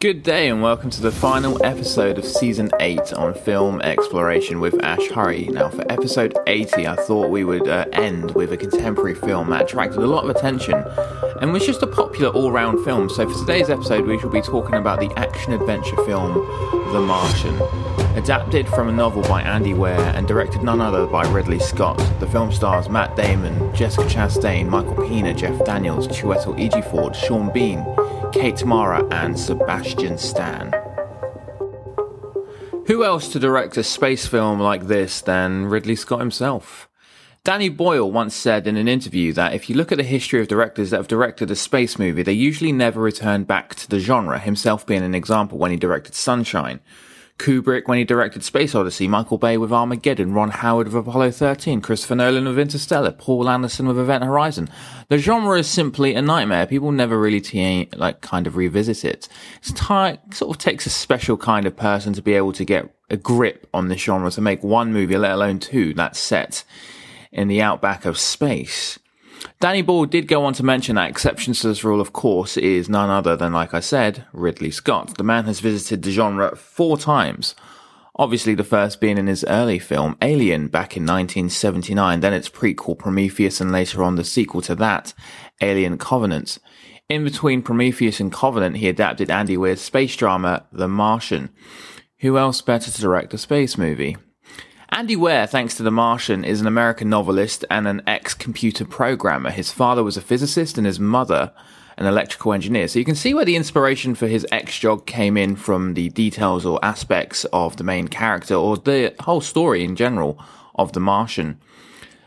Good day and welcome to the final episode of season 8 on film exploration with Ash Hurry. Now, for episode 80, I thought we would uh, end with a contemporary film that attracted a lot of attention and was just a popular all round film. So, for today's episode, we shall be talking about the action adventure film The Martian. Adapted from a novel by Andy Weir and directed none other by Ridley Scott, the film stars Matt Damon, Jessica Chastain, Michael Pena, Jeff Daniels, Chiwetel Ejiofor, Sean Bean, Kate Mara, and Sebastian Stan. Who else to direct a space film like this than Ridley Scott himself? Danny Boyle once said in an interview that if you look at the history of directors that have directed a space movie, they usually never return back to the genre, himself being an example when he directed Sunshine. Kubrick when he directed Space Odyssey, Michael Bay with Armageddon, Ron Howard with Apollo 13, Christopher Nolan with Interstellar, Paul Anderson with Event Horizon. The genre is simply a nightmare. People never really t- like kind of revisit it. It's t- sort of takes a special kind of person to be able to get a grip on this genre to make one movie, let alone two, that's set in the outback of space. Danny Boyle did go on to mention that exceptions to this rule, of course, is none other than, like I said, Ridley Scott. The man has visited the genre four times. Obviously, the first being in his early film, Alien, back in 1979, then its prequel, Prometheus, and later on the sequel to that, Alien Covenant. In between Prometheus and Covenant, he adapted Andy Weir's space drama, The Martian. Who else better to direct a space movie? Andy Weir, thanks to The Martian, is an American novelist and an ex computer programmer. His father was a physicist and his mother an electrical engineer. So you can see where the inspiration for his ex job came in from the details or aspects of the main character or the whole story in general of The Martian.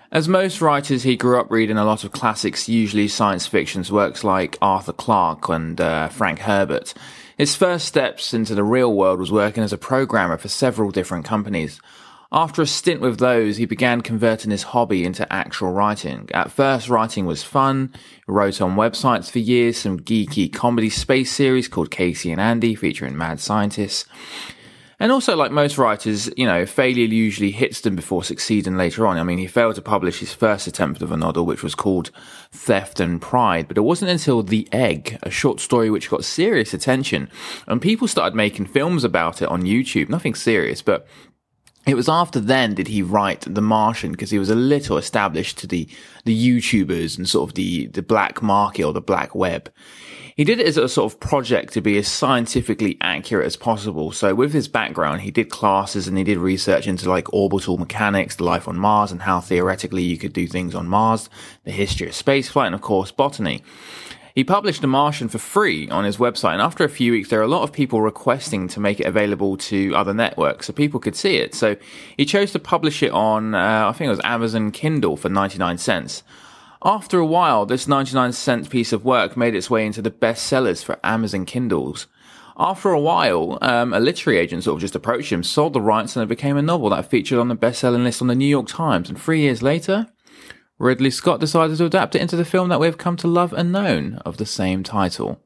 As most writers, he grew up reading a lot of classics, usually science fictions, works like Arthur Clarke and uh, Frank Herbert. His first steps into the real world was working as a programmer for several different companies. After a stint with those, he began converting his hobby into actual writing. At first, writing was fun. He wrote on websites for years, some geeky comedy space series called Casey and Andy, featuring mad scientists. And also, like most writers, you know, failure usually hits them before succeeding later on. I mean, he failed to publish his first attempt of a novel, which was called Theft of Pride, but it wasn't until The Egg, a short story which got serious attention, and people started making films about it on YouTube. Nothing serious, but it was after then did he write The Martian because he was a little established to the the YouTubers and sort of the the black market or the black web. He did it as a sort of project to be as scientifically accurate as possible. So with his background, he did classes and he did research into like orbital mechanics, the life on Mars and how theoretically you could do things on Mars, the history of spaceflight and of course botany. He published The Martian for free on his website, and after a few weeks, there were a lot of people requesting to make it available to other networks so people could see it. So he chose to publish it on, uh, I think it was Amazon Kindle for 99 cents. After a while, this 99 cent piece of work made its way into the best sellers for Amazon Kindles. After a while, um, a literary agent sort of just approached him, sold the rights, and it became a novel that featured on the best-selling list on the New York Times. And three years later, Ridley Scott decided to adapt it into the film that we've come to love and known of the same title.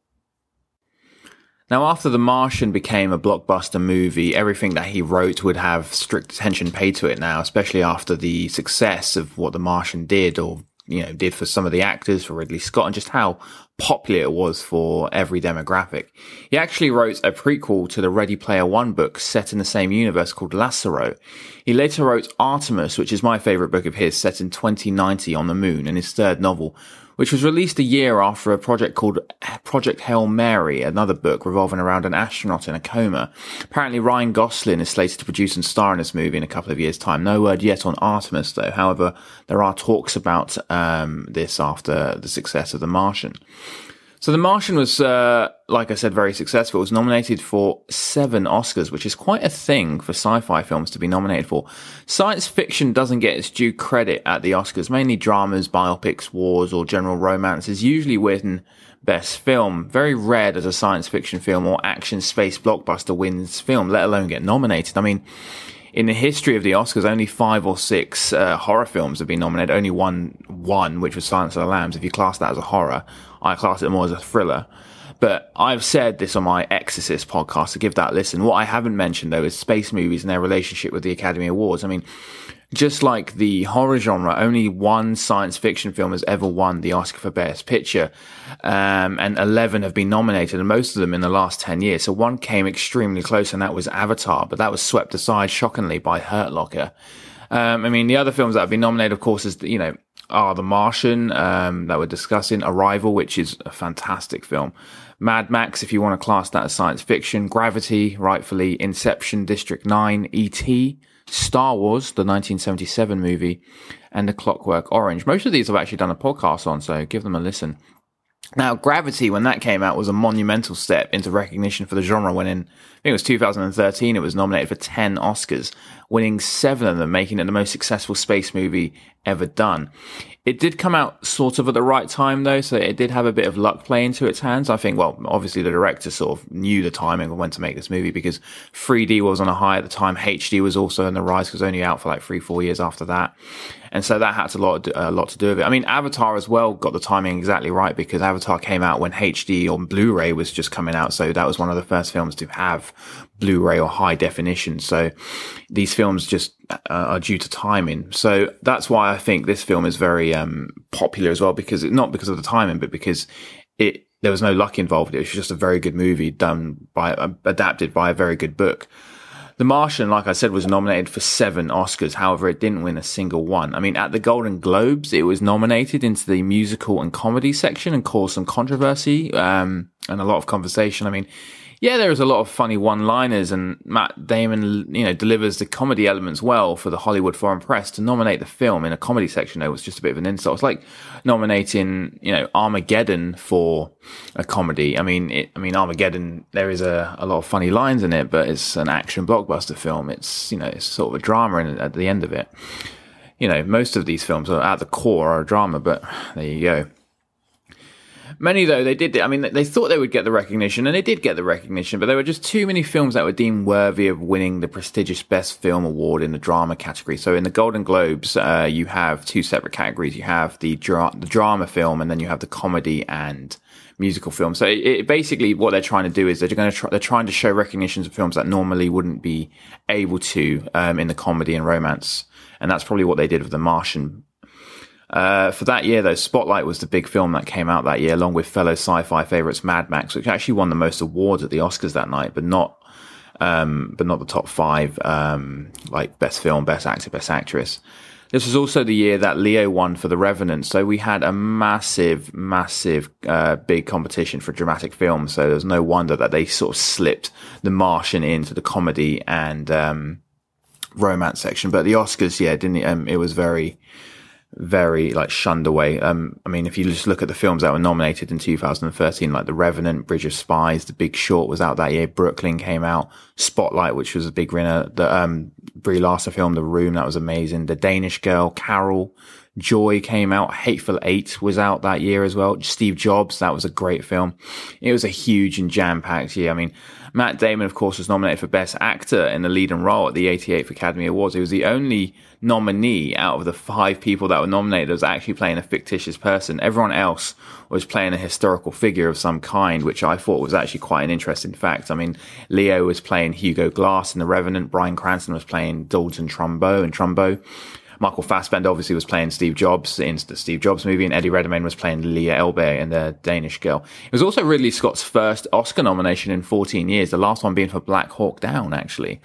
Now, after The Martian became a blockbuster movie, everything that he wrote would have strict attention paid to it now, especially after the success of what The Martian did or you know, did for some of the actors, for Ridley Scott, and just how popular it was for every demographic. He actually wrote a prequel to the Ready Player One book set in the same universe called Lacero. He later wrote Artemis, which is my favorite book of his, set in 2090 on the moon, and his third novel, which was released a year after a project called Project Hail Mary, another book revolving around an astronaut in a coma. Apparently, Ryan Gosling is slated to produce and star in this movie in a couple of years' time. No word yet on Artemis, though. However, there are talks about um, this after the success of The Martian. So The Martian was, uh, like I said, very successful. It was nominated for seven Oscars, which is quite a thing for sci-fi films to be nominated for. Science fiction doesn't get its due credit at the Oscars. Mainly dramas, biopics, wars, or general romances usually win Best Film. Very rare does a science fiction film or action space blockbuster wins film, let alone get nominated. I mean, in the history of the Oscars, only five or six uh, horror films have been nominated. Only one, one, which was Silence of the Lambs. If you class that as a horror, I class it more as a thriller. But I've said this on my Exorcist podcast, to give that a listen. What I haven't mentioned though is space movies and their relationship with the Academy Awards. I mean, Just like the horror genre, only one science fiction film has ever won the Oscar for Best Picture, um, and 11 have been nominated, and most of them in the last 10 years. So one came extremely close, and that was Avatar, but that was swept aside shockingly by Hurt Locker. Um, I mean, the other films that have been nominated, of course, is, you know, are The Martian, um, that we're discussing, Arrival, which is a fantastic film. Mad Max, if you want to class that as science fiction, Gravity, rightfully, Inception, District 9, E.T., Star Wars, the 1977 movie, and The Clockwork Orange. Most of these I've actually done a podcast on, so give them a listen. Now, Gravity, when that came out, was a monumental step into recognition for the genre. When in, I think it was 2013, it was nominated for 10 Oscars, winning seven of them, making it the most successful space movie ever done. It did come out sort of at the right time though, so it did have a bit of luck play into its hands. I think, well, obviously the director sort of knew the timing of when to make this movie because 3D was on a high at the time. HD was also on the rise because only out for like three, four years after that. And so that had a lot, a lot to do with it. I mean, Avatar as well got the timing exactly right because Avatar came out when HD on Blu-ray was just coming out. So that was one of the first films to have Blu-ray or high definition. So these films just uh, are due to timing. So that's why I think this film is very um, popular as well because it, not because of the timing, but because it there was no luck involved. It was just a very good movie done by uh, adapted by a very good book. The Martian, like I said, was nominated for seven Oscars. However, it didn't win a single one. I mean, at the Golden Globes, it was nominated into the musical and comedy section and caused some controversy um, and a lot of conversation. I mean, yeah, there is a lot of funny one-liners, and Matt Damon, you know, delivers the comedy elements well for the Hollywood Foreign Press. To nominate the film in a comedy section, though, was just a bit of an insult. It's like nominating, you know, Armageddon for a comedy. I mean, it, I mean, Armageddon. There is a, a lot of funny lines in it, but it's an action blockbuster film. It's you know, it's sort of a drama in, at the end of it. You know, most of these films are at the core are a drama, but there you go. Many though they did. I mean, they thought they would get the recognition, and they did get the recognition. But there were just too many films that were deemed worthy of winning the prestigious Best Film award in the drama category. So in the Golden Globes, uh, you have two separate categories. You have the dra- the drama film, and then you have the comedy and musical film. So it, it, basically what they're trying to do is they're going to try, they're trying to show recognitions of films that normally wouldn't be able to um, in the comedy and romance. And that's probably what they did with The Martian uh, for that year, though, Spotlight was the big film that came out that year, along with fellow sci-fi favorites Mad Max, which actually won the most awards at the Oscars that night, but not, um, but not the top five, um, like best film, best actor, best actress. This was also the year that Leo won for The Revenant, so we had a massive, massive, uh, big competition for dramatic films. So there's no wonder that they sort of slipped The Martian into the comedy and um, romance section. But the Oscars, yeah, didn't um, it was very very like shunned away. Um, I mean, if you just look at the films that were nominated in 2013, like The Revenant, Bridge of Spies, The Big Short was out that year. Brooklyn came out. Spotlight, which was a big winner. The um, Brie Larson film, The Room, that was amazing. The Danish Girl, Carol, Joy came out. Hateful Eight was out that year as well. Steve Jobs, that was a great film. It was a huge and jam packed year. I mean, Matt Damon, of course, was nominated for Best Actor in the leading role at the 88th Academy Awards. He was the only nominee out of the five people that were nominated that was actually playing a fictitious person. Everyone else was playing a historical figure of some kind, which I thought was actually quite an interesting fact. I mean, Leo was playing Hugo Glass in The Revenant. Bryan Cranston was playing Dalton Trumbo and Trumbo. Michael Fassbender obviously was playing Steve Jobs in the Steve Jobs movie, and Eddie Redmayne was playing Leah Elbe in the Danish Girl. It was also Ridley Scott's first Oscar nomination in 14 years, the last one being for Black Hawk Down, actually.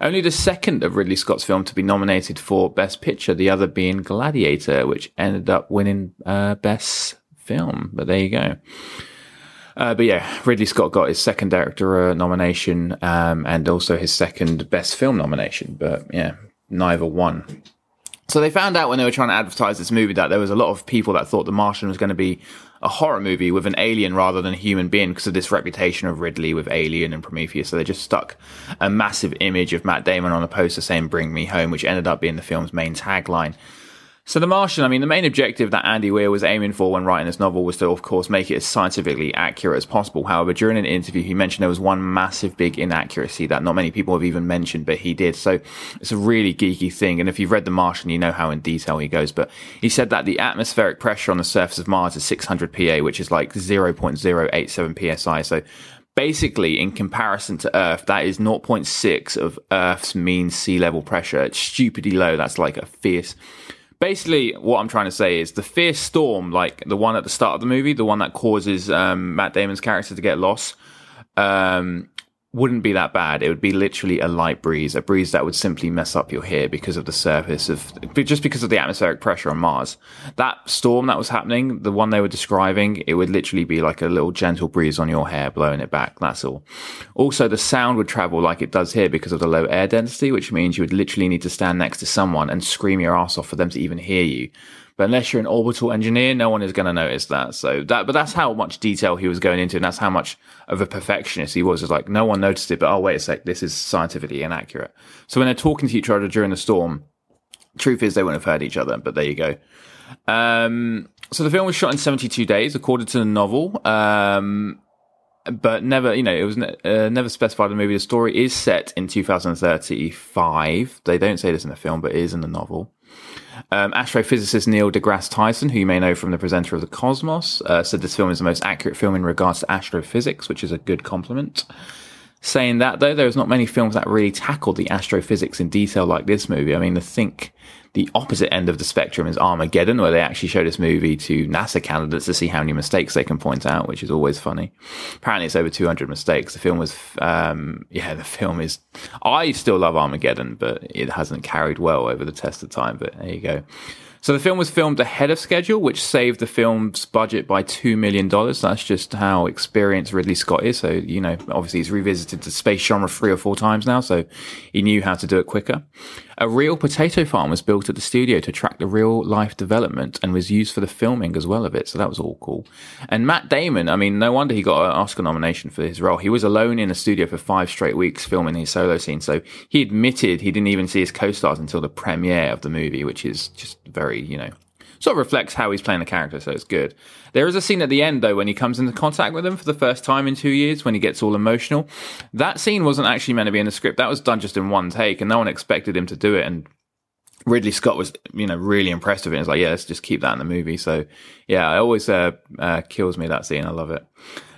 Only the second of Ridley Scott's film to be nominated for Best Picture, the other being Gladiator, which ended up winning uh, Best Film. But there you go. Uh, but yeah, Ridley Scott got his second director uh, nomination um, and also his second Best Film nomination. But yeah, neither won. So they found out when they were trying to advertise this movie that there was a lot of people that thought The Martian was going to be a horror movie with an alien rather than a human being because of this reputation of Ridley with Alien and Prometheus. So they just stuck a massive image of Matt Damon on a poster saying "Bring me home," which ended up being the film's main tagline. So The Martian, I mean, the main objective that Andy Weir was aiming for when writing this novel was to, of course, make it as scientifically accurate as possible. However, during an interview, he mentioned there was one massive big inaccuracy that not many people have even mentioned, but he did. So it's a really geeky thing. And if you've read The Martian, you know how in detail he goes. But he said that the atmospheric pressure on the surface of Mars is 600 PA, which is like 0.087 PSI. So basically in comparison to Earth, that is 0.6 of Earth's mean sea level pressure. It's stupidly low. That's like a fierce. Basically, what I'm trying to say is the fierce storm, like the one at the start of the movie, the one that causes um, Matt Damon's character to get lost. Um, wouldn't be that bad. It would be literally a light breeze, a breeze that would simply mess up your hair because of the surface of, just because of the atmospheric pressure on Mars. That storm that was happening, the one they were describing, it would literally be like a little gentle breeze on your hair, blowing it back. That's all. Also, the sound would travel like it does here because of the low air density, which means you would literally need to stand next to someone and scream your ass off for them to even hear you. But unless you're an orbital engineer, no one is going to notice that. So that, but that's how much detail he was going into, and that's how much of a perfectionist he was. It's like no one noticed it, but oh wait a sec, this is scientifically inaccurate. So when they're talking to each other during the storm, truth is they wouldn't have heard each other. But there you go. Um, so the film was shot in 72 days, according to the novel. Um, but never, you know, it was uh, never specified in the movie. The story is set in 2035. They don't say this in the film, but it is in the novel. Um, astrophysicist Neil deGrasse Tyson, who you may know from the presenter of The Cosmos, uh, said this film is the most accurate film in regards to astrophysics, which is a good compliment. Saying that, though, there's not many films that really tackle the astrophysics in detail like this movie. I mean, the think the opposite end of the spectrum is Armageddon, where they actually show this movie to NASA candidates to see how many mistakes they can point out, which is always funny. Apparently, it's over 200 mistakes. The film was, um, yeah, the film is. I still love Armageddon, but it hasn't carried well over the test of time. But there you go. So the film was filmed ahead of schedule, which saved the film's budget by $2 million. That's just how experienced Ridley Scott is. So, you know, obviously he's revisited the space genre three or four times now, so he knew how to do it quicker. A real potato farm was built at the studio to track the real life development and was used for the filming as well of it. So that was all cool. And Matt Damon, I mean, no wonder he got an Oscar nomination for his role. He was alone in the studio for five straight weeks filming his solo scene. So he admitted he didn't even see his co-stars until the premiere of the movie, which is just very, you know, sort of reflects how he's playing the character, so it's good. There is a scene at the end though when he comes into contact with them for the first time in two years, when he gets all emotional. That scene wasn't actually meant to be in the script. That was done just in one take, and no one expected him to do it. And Ridley Scott was, you know, really impressed with it. It's like, yeah, let's just keep that in the movie. So, yeah, it always uh, uh, kills me that scene. I love it.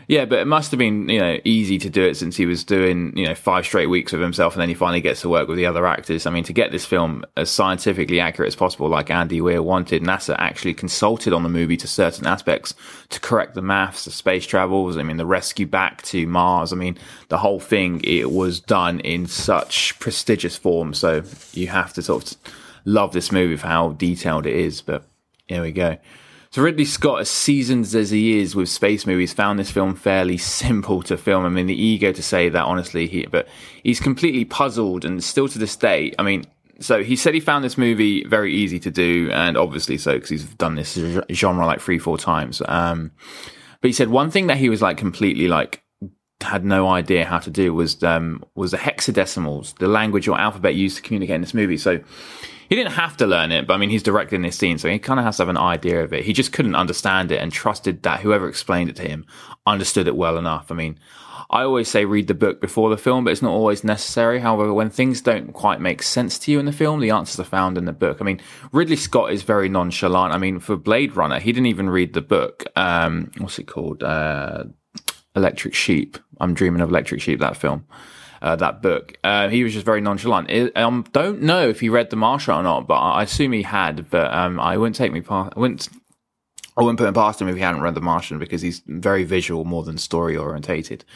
Yeah, but it must have been, you know, easy to do it since he was doing, you know, five straight weeks with himself and then he finally gets to work with the other actors. I mean, to get this film as scientifically accurate as possible, like Andy Weir wanted, NASA actually consulted on the movie to certain aspects to correct the maths, the space travels, I mean, the rescue back to Mars. I mean, the whole thing, it was done in such prestigious form. So you have to sort of love this movie for how detailed it is. But here we go. So Ridley Scott, as seasoned as he is with space movies, found this film fairly simple to film. I mean, the ego to say that honestly, he, but he's completely puzzled, and still to this day, I mean, so he said he found this movie very easy to do, and obviously so because he's done this genre like three, four times. Um, but he said one thing that he was like completely like had no idea how to do was um, was the hexadecimals, the language or alphabet used to communicate in this movie. So he didn't have to learn it, but I mean, he's directing this scene, so he kind of has to have an idea of it. He just couldn't understand it and trusted that whoever explained it to him understood it well enough. I mean, I always say read the book before the film, but it's not always necessary. However, when things don't quite make sense to you in the film, the answers are found in the book. I mean, Ridley Scott is very nonchalant. I mean, for Blade Runner, he didn't even read the book. Um, what's it called? Uh, Electric Sheep. I'm dreaming of Electric Sheep, that film uh, that book. Uh, he was just very nonchalant. I um, don't know if he read The Martian or not, but I assume he had. But um, I wouldn't take me past. I wouldn't. I wouldn't put him past him if he hadn't read The Martian because he's very visual more than story orientated.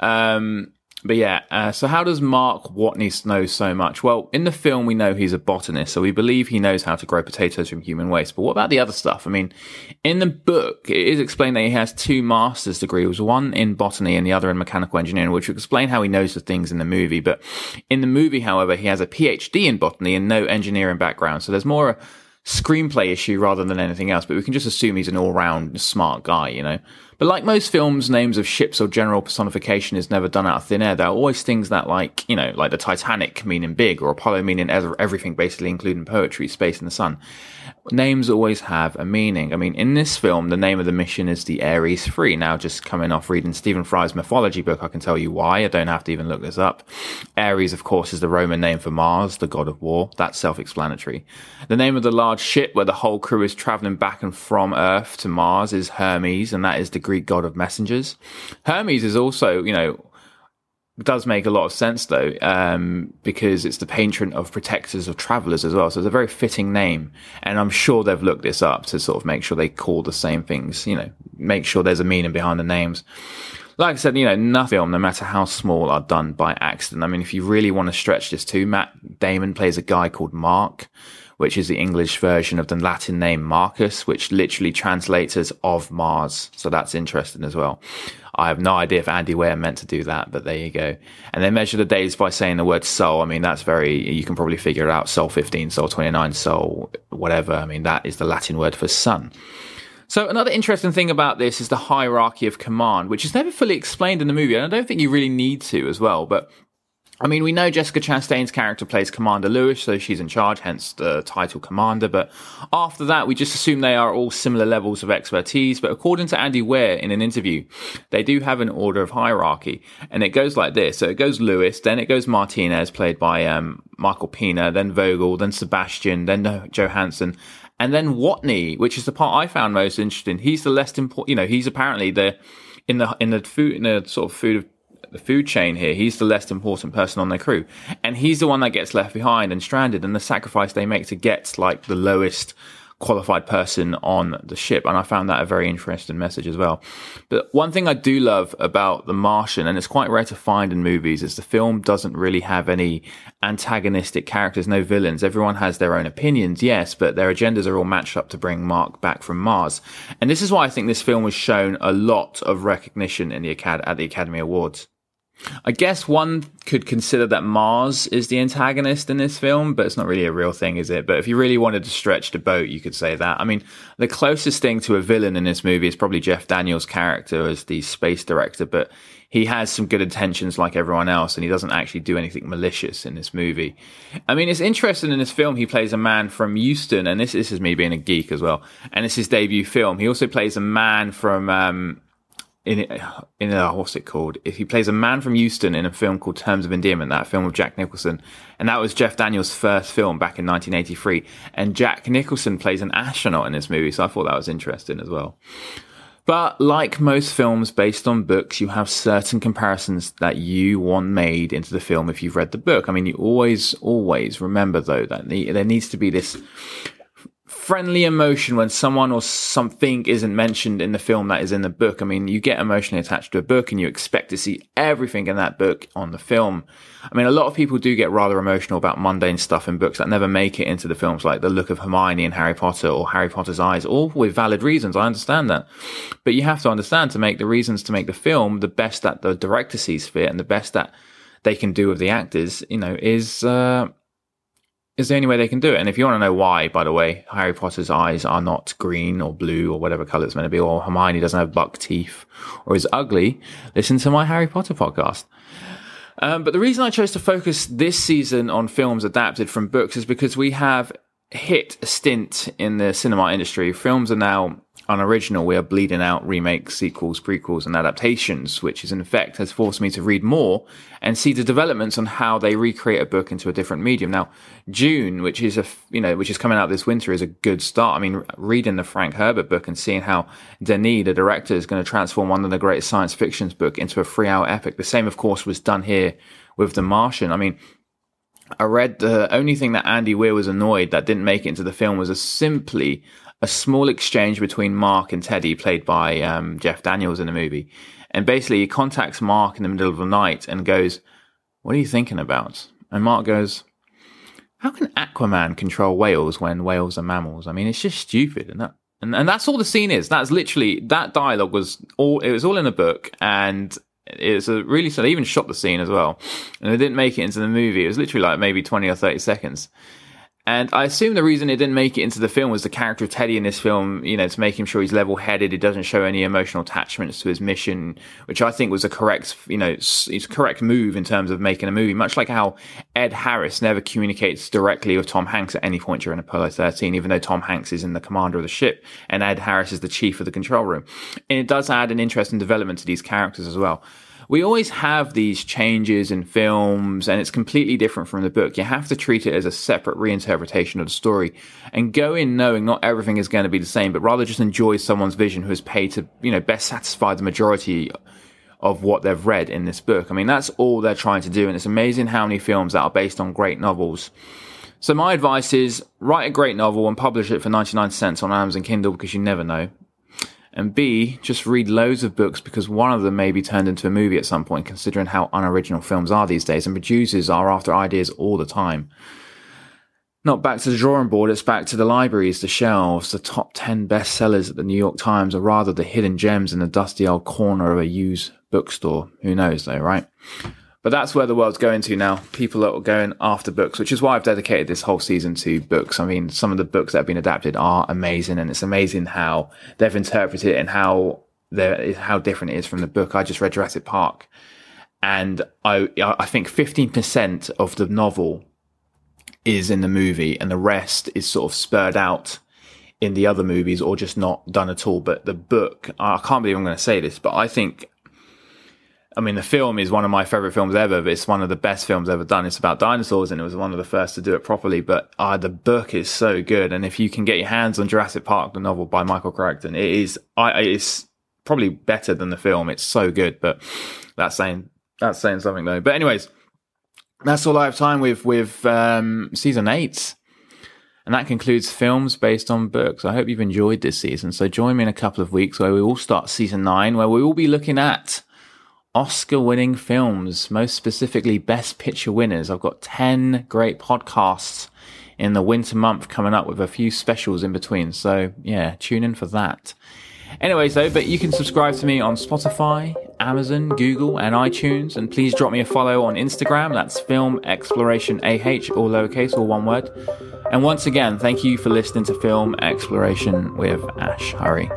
Um, but yeah, uh, so how does Mark Watney know so much? Well, in the film, we know he's a botanist, so we believe he knows how to grow potatoes from human waste. But what about the other stuff? I mean, in the book, it is explained that he has two master's degrees, one in botany and the other in mechanical engineering, which would explain how he knows the things in the movie. But in the movie, however, he has a PhD in botany and no engineering background. So there's more a screenplay issue rather than anything else. But we can just assume he's an all round smart guy, you know? But like most films, names of ships or general personification is never done out of thin air. There are always things that, like, you know, like the Titanic meaning big or Apollo meaning everything, basically, including poetry, space, and the sun. Names always have a meaning. I mean, in this film, the name of the mission is the Ares 3. Now, just coming off reading Stephen Fry's mythology book, I can tell you why. I don't have to even look this up. Ares, of course, is the Roman name for Mars, the god of war. That's self explanatory. The name of the large ship where the whole crew is traveling back and from Earth to Mars is Hermes, and that is the Greek god of messengers. Hermes is also, you know, does make a lot of sense though, um, because it's the patron of protectors of travelers as well. So it's a very fitting name. And I'm sure they've looked this up to sort of make sure they call the same things, you know, make sure there's a meaning behind the names. Like I said, you know, nothing, no matter how small, are done by accident. I mean, if you really want to stretch this too, Matt Damon plays a guy called Mark, which is the English version of the Latin name Marcus, which literally translates as of Mars. So that's interesting as well. I have no idea if Andy Weir meant to do that, but there you go. And they measure the days by saying the word sol. I mean, that's very, you can probably figure it out. Sol 15, sol 29, sol whatever. I mean, that is the Latin word for sun. So another interesting thing about this is the hierarchy of command, which is never fully explained in the movie. And I don't think you really need to as well, but I mean, we know Jessica Chastain's character plays Commander Lewis, so she's in charge, hence the title Commander. But after that, we just assume they are all similar levels of expertise. But according to Andy Weir in an interview, they do have an order of hierarchy, and it goes like this. So it goes Lewis, then it goes Martinez, played by um, Michael Pena, then Vogel, then Sebastian, then Johansson, and then Watney, which is the part I found most interesting. He's the less important. You know, he's apparently the in the in the food in the sort of food the food chain here. He's the less important person on their crew. And he's the one that gets left behind and stranded and the sacrifice they make to get like the lowest qualified person on the ship. And I found that a very interesting message as well. But one thing I do love about The Martian, and it's quite rare to find in movies, is the film doesn't really have any antagonistic characters, no villains. Everyone has their own opinions, yes, but their agendas are all matched up to bring Mark back from Mars. And this is why I think this film was shown a lot of recognition in the Acad- at the Academy Awards. I guess one could consider that Mars is the antagonist in this film, but it's not really a real thing, is it? But if you really wanted to stretch the boat, you could say that. I mean, the closest thing to a villain in this movie is probably Jeff Daniels' character as the space director, but he has some good intentions like everyone else, and he doesn't actually do anything malicious in this movie. I mean, it's interesting in this film, he plays a man from Houston, and this, this is me being a geek as well, and it's his debut film. He also plays a man from, um, in in a, what's it called? He plays a man from Houston in a film called Terms of Endearment, that film with Jack Nicholson, and that was Jeff Daniels' first film back in 1983. And Jack Nicholson plays an astronaut in this movie, so I thought that was interesting as well. But like most films based on books, you have certain comparisons that you want made into the film if you've read the book. I mean, you always, always remember though that there needs to be this friendly emotion when someone or something isn't mentioned in the film that is in the book. I mean, you get emotionally attached to a book and you expect to see everything in that book on the film. I mean, a lot of people do get rather emotional about mundane stuff in books that never make it into the films, like the look of Hermione in Harry Potter or Harry Potter's eyes, all with valid reasons. I understand that. But you have to understand to make the reasons to make the film the best that the director sees fit and the best that they can do with the actors, you know, is, uh, is the only way they can do it. And if you want to know why, by the way, Harry Potter's eyes are not green or blue or whatever color it's meant to be, or Hermione doesn't have buck teeth or is ugly, listen to my Harry Potter podcast. Um, but the reason I chose to focus this season on films adapted from books is because we have hit a stint in the cinema industry. Films are now unoriginal. We are bleeding out remakes, sequels, prequels, and adaptations, which is in effect has forced me to read more and see the developments on how they recreate a book into a different medium. Now, Dune, which is a you know which is coming out this winter, is a good start. I mean, reading the Frank Herbert book and seeing how Denis, the director, is going to transform one of the greatest science fictions book into a three-hour epic. The same, of course, was done here with The Martian. I mean. I read the only thing that Andy Weir was annoyed that didn't make it into the film was a simply a small exchange between Mark and Teddy, played by um, Jeff Daniels in the movie. And basically, he contacts Mark in the middle of the night and goes, What are you thinking about? And Mark goes, How can Aquaman control whales when whales are mammals? I mean, it's just stupid. And that, and, and that's all the scene is. That's literally, that dialogue was all, it was all in a book. And it's a really, so they even shot the scene as well. And they didn't make it into the movie. It was literally like maybe 20 or 30 seconds. And I assume the reason it didn't make it into the film was the character of Teddy in this film, you know, to make him sure he's level headed. He doesn't show any emotional attachments to his mission, which I think was a correct, you know, it's correct move in terms of making a movie. Much like how Ed Harris never communicates directly with Tom Hanks at any point during Apollo 13, even though Tom Hanks is in the commander of the ship and Ed Harris is the chief of the control room. And it does add an interesting development to these characters as well. We always have these changes in films and it's completely different from the book. You have to treat it as a separate reinterpretation of the story and go in knowing not everything is going to be the same, but rather just enjoy someone's vision who has paid to, you know, best satisfy the majority of what they've read in this book. I mean, that's all they're trying to do. And it's amazing how many films that are based on great novels. So my advice is write a great novel and publish it for 99 cents on Amazon Kindle because you never know. And B, just read loads of books because one of them may be turned into a movie at some point, considering how unoriginal films are these days. And producers are after ideas all the time. Not back to the drawing board, it's back to the libraries, the shelves, the top 10 bestsellers at the New York Times, or rather the hidden gems in the dusty old corner of a used bookstore. Who knows though, right? But that's where the world's going to now. People are going after books, which is why I've dedicated this whole season to books. I mean, some of the books that have been adapted are amazing, and it's amazing how they've interpreted it and how how different it is from the book. I just read Jurassic Park, and I I think fifteen percent of the novel is in the movie, and the rest is sort of spurred out in the other movies or just not done at all. But the book, I can't believe I'm going to say this, but I think I mean, the film is one of my favorite films ever. It's one of the best films ever done. It's about dinosaurs, and it was one of the first to do it properly. But uh, the book is so good, and if you can get your hands on Jurassic Park, the novel by Michael Crichton, it is. I it's probably better than the film. It's so good, but that's saying that's saying something though. But anyways, that's all I have time with with um, season eight. And that concludes films based on books. I hope you've enjoyed this season. So join me in a couple of weeks where we will start season nine, where we will be looking at Oscar winning films, most specifically Best Picture winners. I've got 10 great podcasts in the winter month coming up with a few specials in between. So, yeah, tune in for that. Anyway, though, but you can subscribe to me on Spotify, Amazon, Google, and iTunes. And please drop me a follow on Instagram. That's Film Exploration AH, all lowercase, all one word. And once again, thank you for listening to Film Exploration with Ash Hurry.